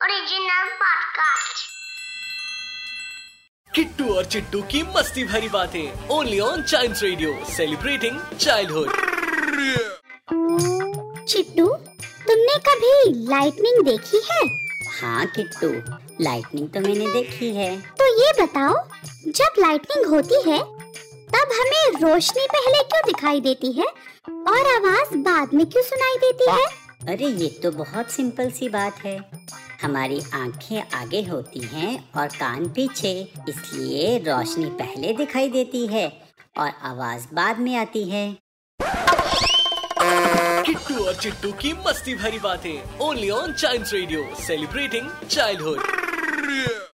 Original podcast. Kittu और चिट्टू की मस्ती भरी बातें only on child radio celebrating childhood Chittu तुमने कभी लाइटनिंग देखी है? हाँ किट्टू लाइटनिंग तो मैंने देखी है। तो ये बताओ जब लाइटनिंग होती है तब हमें रोशनी पहले क्यों दिखाई देती है? और आवाज़ बाद में क्यों सुनाई देती है? अरे ये तो बहुत सिंपल सी बात है। हमारी आँखें आगे होती हैं और कान पीछे, इसलिए रोशनी पहले दिखाई देती है और आवाज़ बाद में आती है। किट्टू और चिट्टू की मस्ती भरी बातें only on child radio celebrating childhood